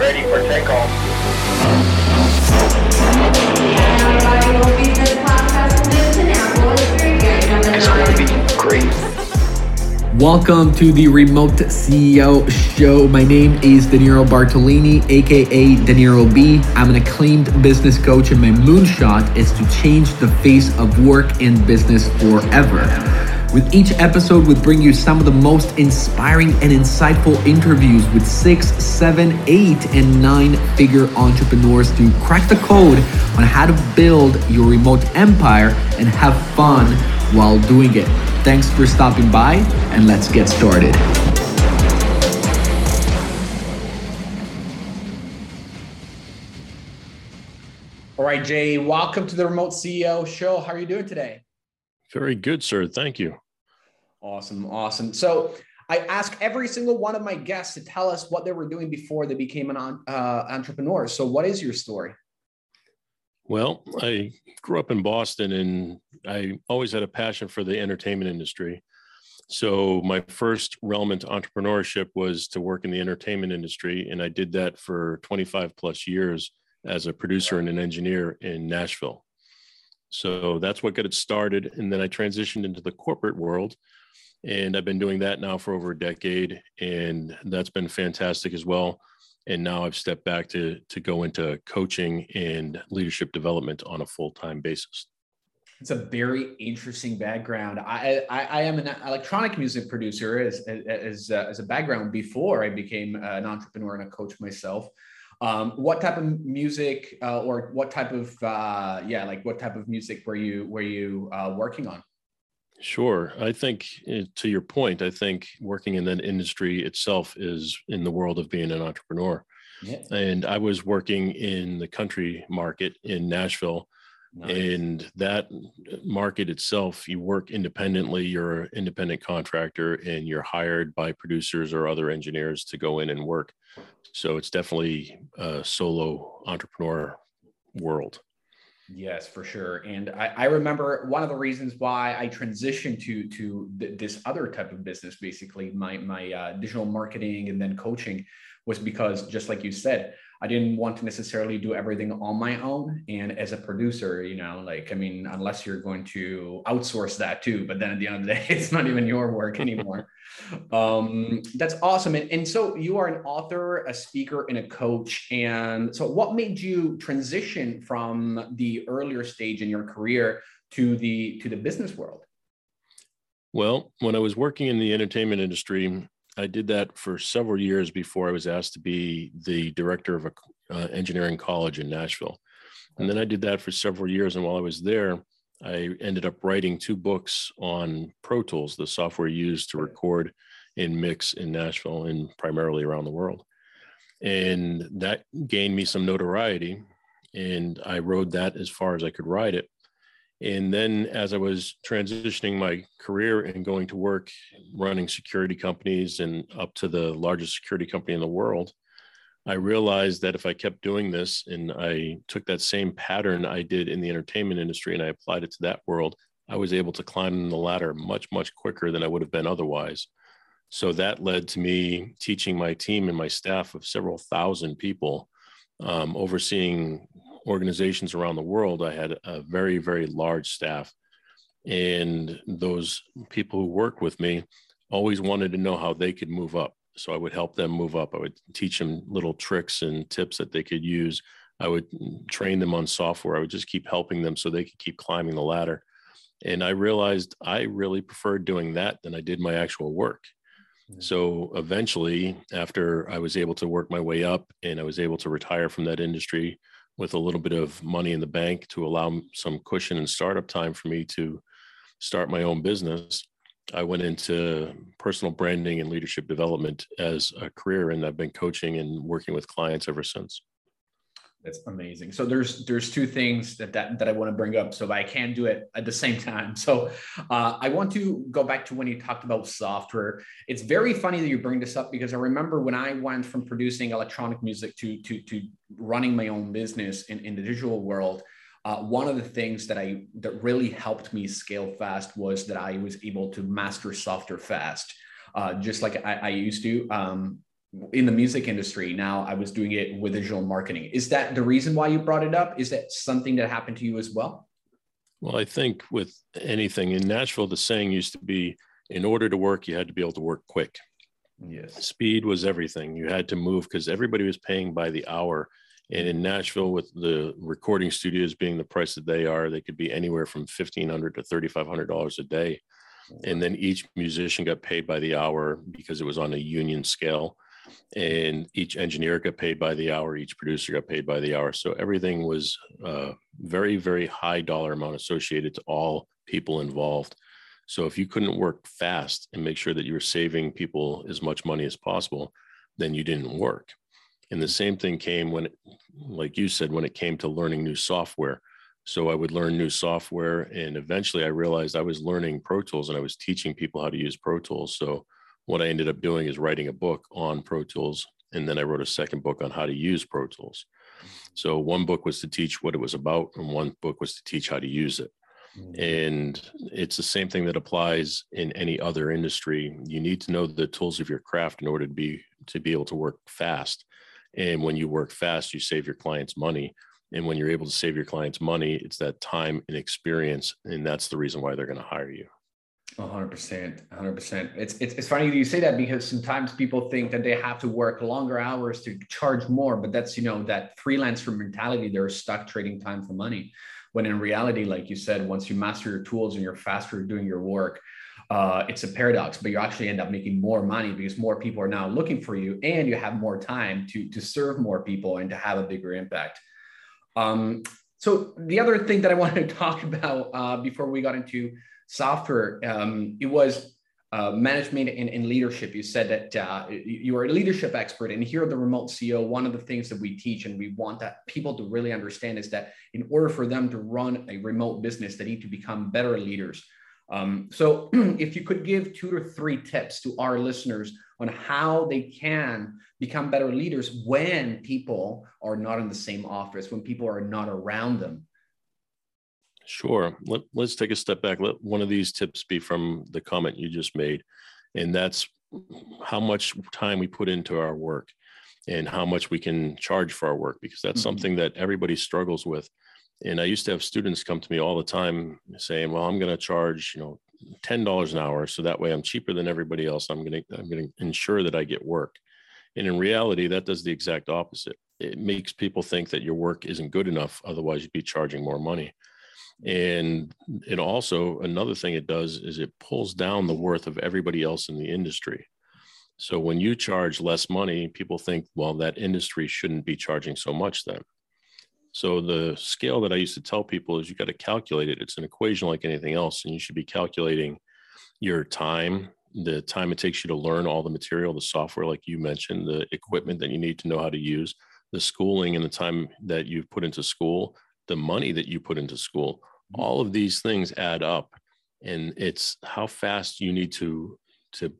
Ready for takeoff. It's going to be great. Welcome to the Remote CEO Show. My name is Danilo Bartolini, aka Danilo B. I'm an acclaimed business coach, and my moonshot is to change the face of work and business forever. With each episode, we bring you some of the most inspiring and insightful interviews with six, seven, eight, and nine figure entrepreneurs to crack the code on how to build your remote empire and have fun while doing it. Thanks for stopping by, and let's get started. All right, Jay, welcome to the Remote CEO Show. How are you doing today? Very good, sir. Thank you. Awesome. Awesome. So I ask every single one of my guests to tell us what they were doing before they became an uh, entrepreneur. So, what is your story? Well, I grew up in Boston and I always had a passion for the entertainment industry. So, my first realm into entrepreneurship was to work in the entertainment industry. And I did that for 25 plus years as a producer and an engineer in Nashville. So that's what got it started. And then I transitioned into the corporate world. And I've been doing that now for over a decade. And that's been fantastic as well. And now I've stepped back to, to go into coaching and leadership development on a full time basis. It's a very interesting background. I, I, I am an electronic music producer as, as, as uh, a background before I became uh, an entrepreneur and a coach myself. Um, what type of music uh, or what type of uh, yeah, like what type of music were you were you uh, working on? Sure. I think eh, to your point, I think working in that industry itself is in the world of being an entrepreneur. Yeah. And I was working in the country market in Nashville. Nice. And that market itself, you work independently, you're an independent contractor, and you're hired by producers or other engineers to go in and work. So it's definitely a solo entrepreneur world. Yes, for sure. And I, I, remember one of the reasons why I transitioned to to th- this other type of business, basically my my uh, digital marketing and then coaching, was because just like you said, I didn't want to necessarily do everything on my own. And as a producer, you know, like, I mean, unless you're going to outsource that too, but then at the end of the day, it's not even your work anymore. um, that's awesome. And, and so you are an author, a speaker, and a coach. And so what made you transition from the earlier stage in your career to the to the business world? Well, when I was working in the entertainment industry, I did that for several years before I was asked to be the director of a uh, engineering college in Nashville. And then I did that for several years. And while I was there, I ended up writing two books on Pro Tools, the software used to record and mix in Nashville and primarily around the world. And that gained me some notoriety. And I rode that as far as I could ride it. And then as I was transitioning my career and going to work running security companies and up to the largest security company in the world, I realized that if I kept doing this and I took that same pattern I did in the entertainment industry and I applied it to that world, I was able to climb the ladder much, much quicker than I would have been otherwise. So that led to me teaching my team and my staff of several thousand people, um, overseeing organizations around the world, I had a very, very large staff. And those people who worked with me always wanted to know how they could move up. So I would help them move up. I would teach them little tricks and tips that they could use. I would train them on software. I would just keep helping them so they could keep climbing the ladder. And I realized I really preferred doing that than I did my actual work. Mm-hmm. So eventually, after I was able to work my way up and I was able to retire from that industry, with a little bit of money in the bank to allow some cushion and startup time for me to start my own business. I went into personal branding and leadership development as a career, and I've been coaching and working with clients ever since. That's amazing. So there's there's two things that that, that I want to bring up, so I can do it at the same time. So uh, I want to go back to when you talked about software. It's very funny that you bring this up because I remember when I went from producing electronic music to to to running my own business in, in the digital world. Uh, one of the things that I that really helped me scale fast was that I was able to master software fast, uh, just like I, I used to. Um, in the music industry. Now I was doing it with digital marketing. Is that the reason why you brought it up? Is that something that happened to you as well? Well, I think with anything in Nashville, the saying used to be in order to work, you had to be able to work quick. Yes. Speed was everything. You had to move because everybody was paying by the hour. And in Nashville, with the recording studios being the price that they are, they could be anywhere from fifteen hundred to thirty five hundred dollars a day. And then each musician got paid by the hour because it was on a union scale. And each engineer got paid by the hour. Each producer got paid by the hour. So everything was uh, very, very high dollar amount associated to all people involved. So if you couldn't work fast and make sure that you were saving people as much money as possible, then you didn't work. And the same thing came when, like you said, when it came to learning new software. So I would learn new software, and eventually I realized I was learning Pro Tools and I was teaching people how to use Pro Tools. So what I ended up doing is writing a book on Pro Tools, and then I wrote a second book on how to use Pro Tools. So one book was to teach what it was about, and one book was to teach how to use it. Mm-hmm. And it's the same thing that applies in any other industry. You need to know the tools of your craft in order to be to be able to work fast. And when you work fast, you save your clients money. And when you're able to save your clients money, it's that time and experience. And that's the reason why they're going to hire you. 100% 100% it's, it's it's funny you say that because sometimes people think that they have to work longer hours to charge more but that's you know that freelancer mentality they're stuck trading time for money. When in reality like you said once you master your tools and you're faster doing your work uh, it's a paradox but you actually end up making more money because more people are now looking for you and you have more time to to serve more people and to have a bigger impact. Um, so the other thing that i wanted to talk about uh, before we got into software, um, it was uh, management and, and, leadership. You said that uh, you are a leadership expert, and here at the Remote CEO, one of the things that we teach and we want that people to really understand is that in order for them to run a remote business, they need to become better leaders. Um, so, if you could give two or three tips to our listeners on how they can become better leaders when people are not in the same office, when people are not around them, Sure. Let, us take a step back. Let one of these tips be from the comment you just made, and that's how much time we put into our work and how much we can charge for our work, because that's mm-hmm. something that everybody struggles with. And I used to have students come to me all the time saying, "Well, I'm going to charge, you know, ten dollars an hour, so that way I'm cheaper than everybody else. I'm going to I'm going to ensure that I get work." And in reality, that does the exact opposite. It makes people think that your work isn't good enough, otherwise you'd be charging more money. And it also, another thing it does is it pulls down the worth of everybody else in the industry. So when you charge less money, people think, well, that industry shouldn't be charging so much then. So the scale that I used to tell people is you got to calculate it. It's an equation like anything else, and you should be calculating your time, the time it takes you to learn all the material, the software, like you mentioned, the equipment that you need to know how to use, the schooling and the time that you've put into school, the money that you put into school all of these things add up and it's how fast you need to to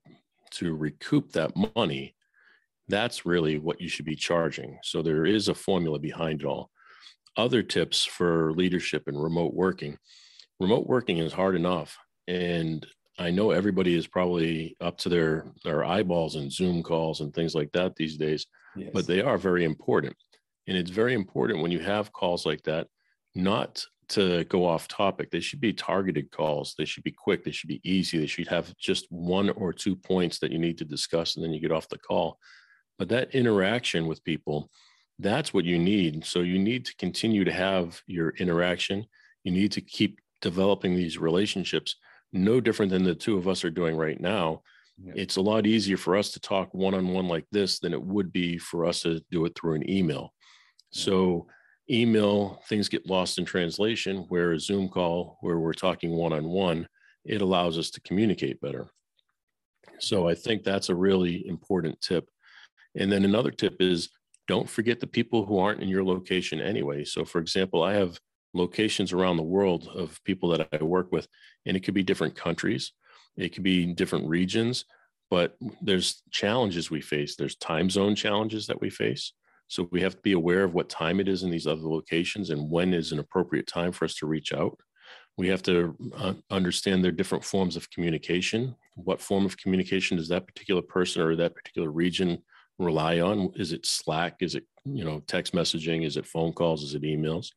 to recoup that money. That's really what you should be charging. So there is a formula behind it all. Other tips for leadership and remote working. Remote working is hard enough and i know everybody is probably up to their their eyeballs in zoom calls and things like that these days yes. but they are very important. And it's very important when you have calls like that not to go off topic. They should be targeted calls. They should be quick. They should be easy. They should have just one or two points that you need to discuss and then you get off the call. But that interaction with people, that's what you need. So you need to continue to have your interaction. You need to keep developing these relationships, no different than the two of us are doing right now. Yeah. It's a lot easier for us to talk one on one like this than it would be for us to do it through an email. Yeah. So, email things get lost in translation where a zoom call where we're talking one-on-one it allows us to communicate better. So i think that's a really important tip. And then another tip is don't forget the people who aren't in your location anyway. So for example i have locations around the world of people that i work with and it could be different countries it could be different regions but there's challenges we face. There's time zone challenges that we face so we have to be aware of what time it is in these other locations and when is an appropriate time for us to reach out. We have to uh, understand their different forms of communication. What form of communication does that particular person or that particular region rely on? Is it Slack? Is it, you know, text messaging? Is it phone calls? Is it emails?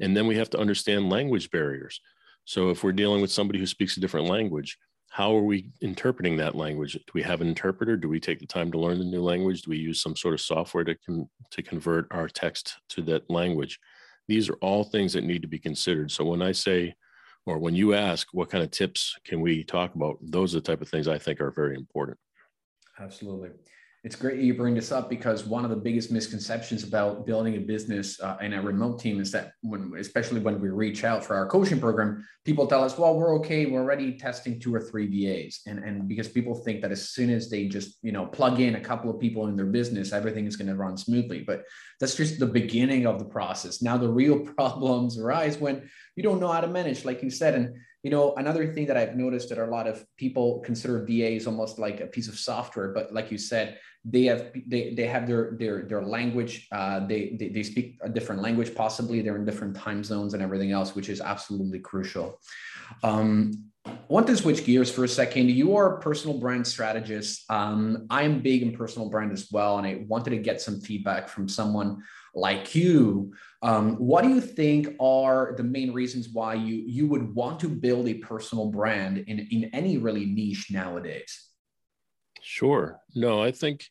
And then we have to understand language barriers. So if we're dealing with somebody who speaks a different language, how are we interpreting that language? Do we have an interpreter? Do we take the time to learn the new language? Do we use some sort of software to, con- to convert our text to that language? These are all things that need to be considered. So when I say, or when you ask, what kind of tips can we talk about? Those are the type of things I think are very important. Absolutely it's great that you bring this up because one of the biggest misconceptions about building a business uh, in a remote team is that when especially when we reach out for our coaching program people tell us well we're okay. We're already testing two or three vas and and because people think that as soon as they just you know plug in a couple of people in their business everything is going to run smoothly. But that's just the beginning of the process now the real problems arise when you don't know how to manage like you said and you know, another thing that I've noticed that a lot of people consider VAs almost like a piece of software, but like you said, they have they, they have their their their language. Uh, they, they they speak a different language, possibly they're in different time zones and everything else, which is absolutely crucial. Um, I want to switch gears for a second. You are a personal brand strategist. Um, I am big in personal brand as well, and I wanted to get some feedback from someone like you. Um, what do you think are the main reasons why you you would want to build a personal brand in in any really niche nowadays? Sure. No, I think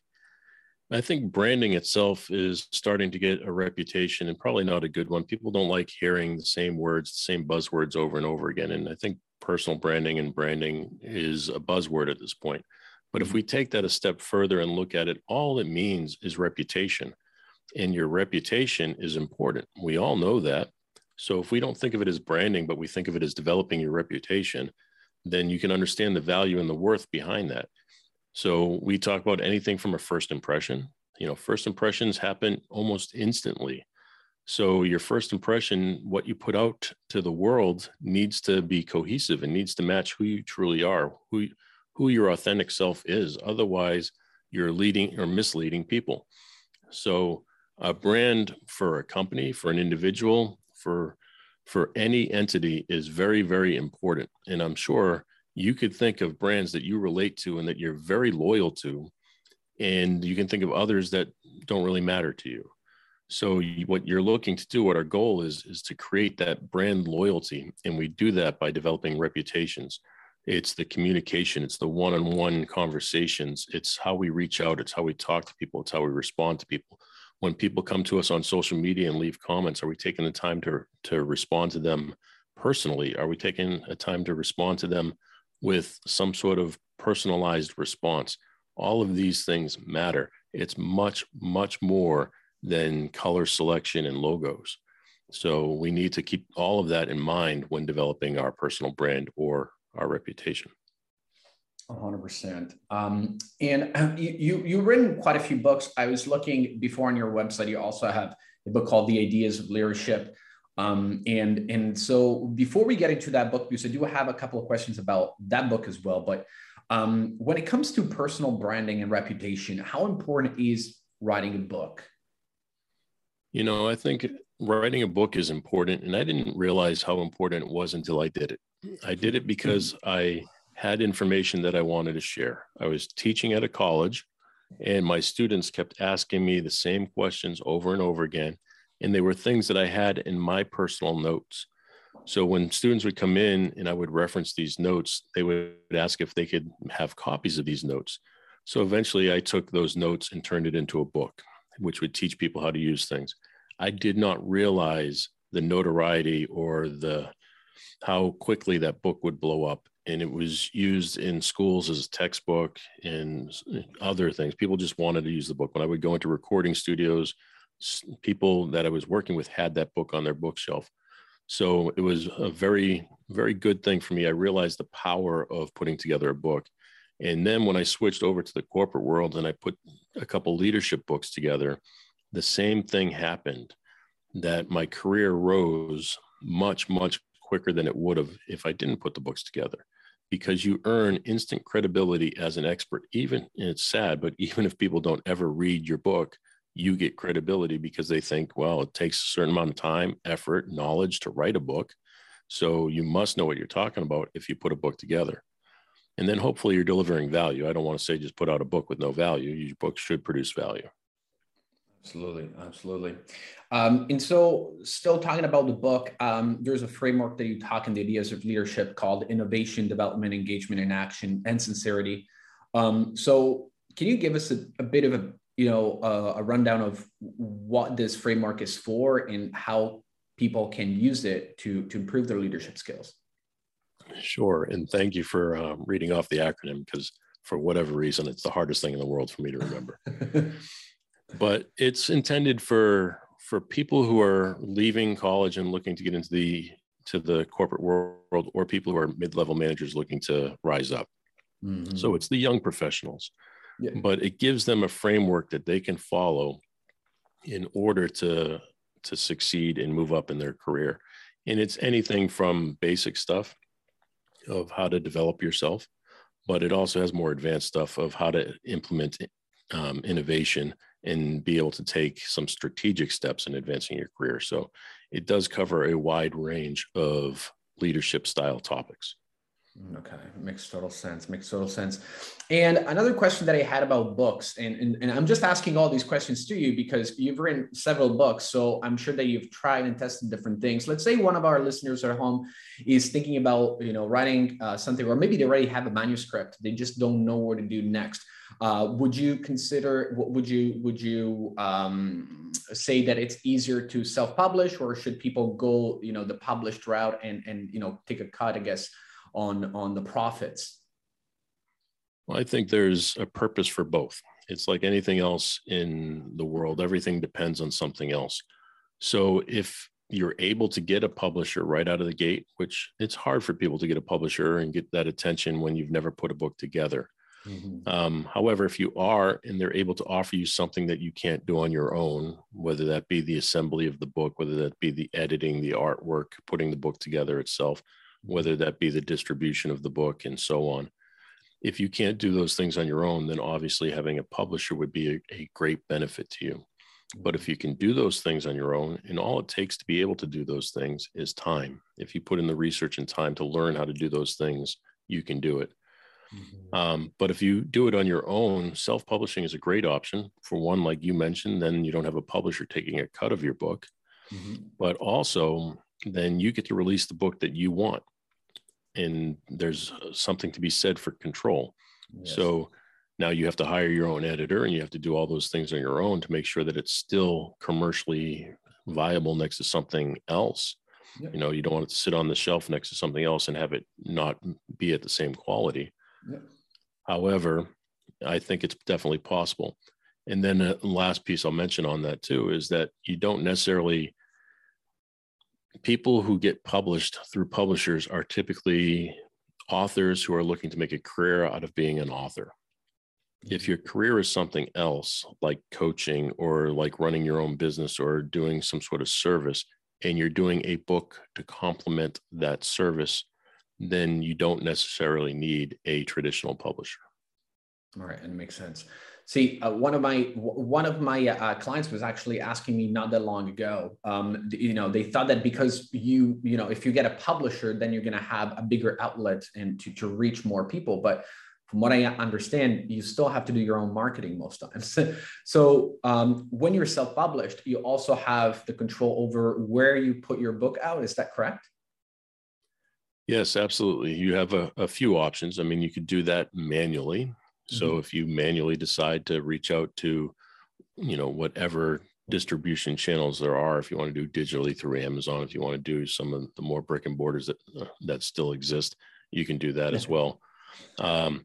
I think branding itself is starting to get a reputation and probably not a good one. People don't like hearing the same words, the same buzzwords over and over again. And I think personal branding and branding is a buzzword at this point. But if mm-hmm. we take that a step further and look at it, all it means is reputation and your reputation is important. We all know that. So if we don't think of it as branding, but we think of it as developing your reputation, then you can understand the value and the worth behind that. So we talk about anything from a first impression. You know, first impressions happen almost instantly. So your first impression, what you put out to the world needs to be cohesive and needs to match who you truly are, who who your authentic self is. Otherwise, you're leading or misleading people. So a brand for a company, for an individual, for for any entity is very, very important. And I'm sure you could think of brands that you relate to and that you're very loyal to. And you can think of others that don't really matter to you. So what you're looking to do, what our goal is, is to create that brand loyalty. And we do that by developing reputations. It's the communication, it's the one-on-one conversations, it's how we reach out, it's how we talk to people, it's how we respond to people when people come to us on social media and leave comments are we taking the time to to respond to them personally are we taking a time to respond to them with some sort of personalized response all of these things matter it's much much more than color selection and logos so we need to keep all of that in mind when developing our personal brand or our reputation hundred percent. Um, and you, you, you've written quite a few books. I was looking before on your website, you also have a book called The Ideas of Leadership. Um, and, and so before we get into that book, because I do have a couple of questions about that book as well, but um, when it comes to personal branding and reputation, how important is writing a book? You know, I think writing a book is important, and I didn't realize how important it was until I did it. I did it because mm-hmm. I had information that I wanted to share. I was teaching at a college, and my students kept asking me the same questions over and over again. And they were things that I had in my personal notes. So when students would come in and I would reference these notes, they would ask if they could have copies of these notes. So eventually I took those notes and turned it into a book, which would teach people how to use things. I did not realize the notoriety or the how quickly that book would blow up and it was used in schools as a textbook and other things. People just wanted to use the book. When I would go into recording studios, people that I was working with had that book on their bookshelf. So it was a very, very good thing for me. I realized the power of putting together a book. And then when I switched over to the corporate world and I put a couple leadership books together, the same thing happened that my career rose much, much quicker than it would have if I didn't put the books together because you earn instant credibility as an expert. Even it's sad, but even if people don't ever read your book, you get credibility because they think, well, it takes a certain amount of time, effort, knowledge to write a book. So you must know what you're talking about if you put a book together. And then hopefully you're delivering value. I don't want to say just put out a book with no value. Your book should produce value. Absolutely, absolutely. Um, and so, still talking about the book, um, there's a framework that you talk in the ideas of leadership called innovation, development, engagement, and action, and sincerity. Um, so, can you give us a, a bit of a you know a rundown of what this framework is for and how people can use it to to improve their leadership skills? Sure, and thank you for um, reading off the acronym because for whatever reason, it's the hardest thing in the world for me to remember. but it's intended for for people who are leaving college and looking to get into the to the corporate world or people who are mid-level managers looking to rise up mm-hmm. so it's the young professionals yeah. but it gives them a framework that they can follow in order to to succeed and move up in their career and it's anything from basic stuff of how to develop yourself but it also has more advanced stuff of how to implement um, innovation and be able to take some strategic steps in advancing your career. So it does cover a wide range of leadership style topics. Okay, makes total sense. Makes total sense. And another question that I had about books, and, and, and I'm just asking all these questions to you because you've written several books. So I'm sure that you've tried and tested different things. Let's say one of our listeners at home is thinking about, you know, writing uh, something, or maybe they already have a manuscript. They just don't know what to do next. Uh, would you consider? Would you would you um, say that it's easier to self-publish, or should people go, you know, the published route and and you know take a cut, I guess, on on the profits? Well, I think there's a purpose for both. It's like anything else in the world; everything depends on something else. So if you're able to get a publisher right out of the gate, which it's hard for people to get a publisher and get that attention when you've never put a book together. Mm-hmm. Um, however, if you are and they're able to offer you something that you can't do on your own, whether that be the assembly of the book, whether that be the editing, the artwork, putting the book together itself, whether that be the distribution of the book, and so on. If you can't do those things on your own, then obviously having a publisher would be a, a great benefit to you. But if you can do those things on your own, and all it takes to be able to do those things is time. If you put in the research and time to learn how to do those things, you can do it. Mm-hmm. Um, but if you do it on your own, self publishing is a great option. For one, like you mentioned, then you don't have a publisher taking a cut of your book. Mm-hmm. But also, then you get to release the book that you want. And there's uh, something to be said for control. Yes. So now you have to hire your own editor and you have to do all those things on your own to make sure that it's still commercially viable next to something else. Yep. You know, you don't want it to sit on the shelf next to something else and have it not be at the same quality. However, I think it's definitely possible. And then the last piece I'll mention on that too is that you don't necessarily people who get published through publishers are typically authors who are looking to make a career out of being an author. If mm-hmm. your career is something else, like coaching or like running your own business or doing some sort of service, and you're doing a book to complement that service, then you don't necessarily need a traditional publisher. All right, and it makes sense. See, uh, one of my one of my uh, clients was actually asking me not that long ago. Um, you know, they thought that because you you know if you get a publisher, then you're going to have a bigger outlet and to to reach more people. But from what I understand, you still have to do your own marketing most times. so um, when you're self-published, you also have the control over where you put your book out. Is that correct? Yes, absolutely. You have a, a few options. I mean, you could do that manually. Mm-hmm. So if you manually decide to reach out to, you know, whatever distribution channels there are, if you want to do digitally through Amazon, if you want to do some of the more brick and borders that uh, that still exist, you can do that as well. Um,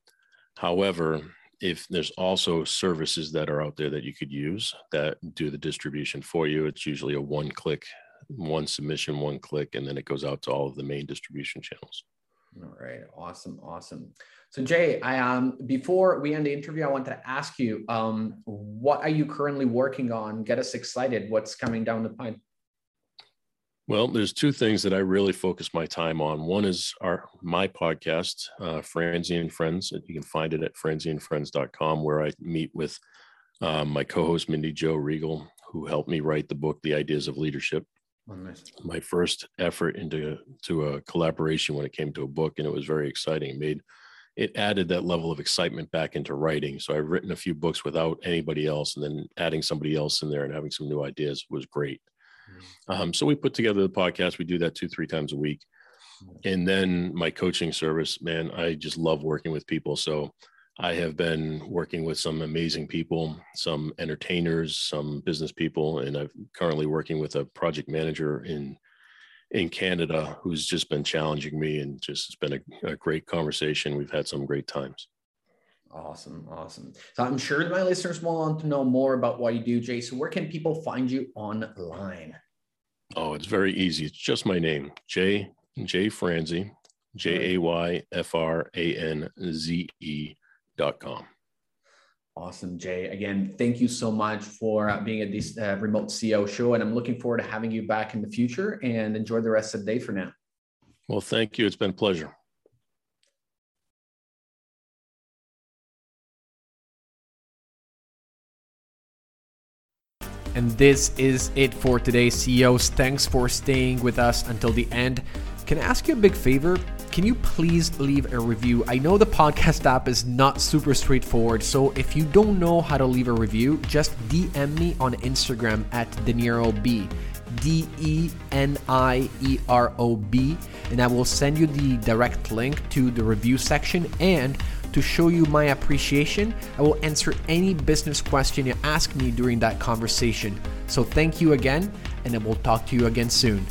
however, if there's also services that are out there that you could use that do the distribution for you, it's usually a one-click one submission, one click, and then it goes out to all of the main distribution channels. All right, awesome, awesome. So Jay, I um before we end the interview, I wanted to ask you, um, what are you currently working on? Get us excited. What's coming down the pipe? Well, there's two things that I really focus my time on. One is our my podcast, uh, Franze and Friends. You can find it at franzeandfriends.com, where I meet with um, my co-host Mindy Joe Regal, who helped me write the book, The Ideas of Leadership. Oh, nice. My first effort into to a collaboration when it came to a book, and it was very exciting. It made it added that level of excitement back into writing. So I've written a few books without anybody else, and then adding somebody else in there and having some new ideas was great. Mm-hmm. Um, so we put together the podcast. We do that two, three times a week. And then my coaching service, man, I just love working with people. So I have been working with some amazing people, some entertainers, some business people, and I'm currently working with a project manager in in Canada who's just been challenging me and just it's been a, a great conversation. We've had some great times. Awesome, awesome. So I'm sure my listeners will want to know more about what you do, Jason. Where can people find you online? Oh, it's very easy. It's just my name, Jay Jay Franze, J A Y F R A N Z E com. Awesome, Jay. Again, thank you so much for uh, being at this uh, remote CEO show. And I'm looking forward to having you back in the future and enjoy the rest of the day for now. Well, thank you. It's been a pleasure. And this is it for today, CEOs. Thanks for staying with us until the end. Can I ask you a big favor? Can you please leave a review? I know the podcast app is not super straightforward, so if you don't know how to leave a review, just DM me on Instagram at DenieroB. D E N I E R O B, and I will send you the direct link to the review section. And to show you my appreciation, I will answer any business question you ask me during that conversation. So thank you again, and I will talk to you again soon.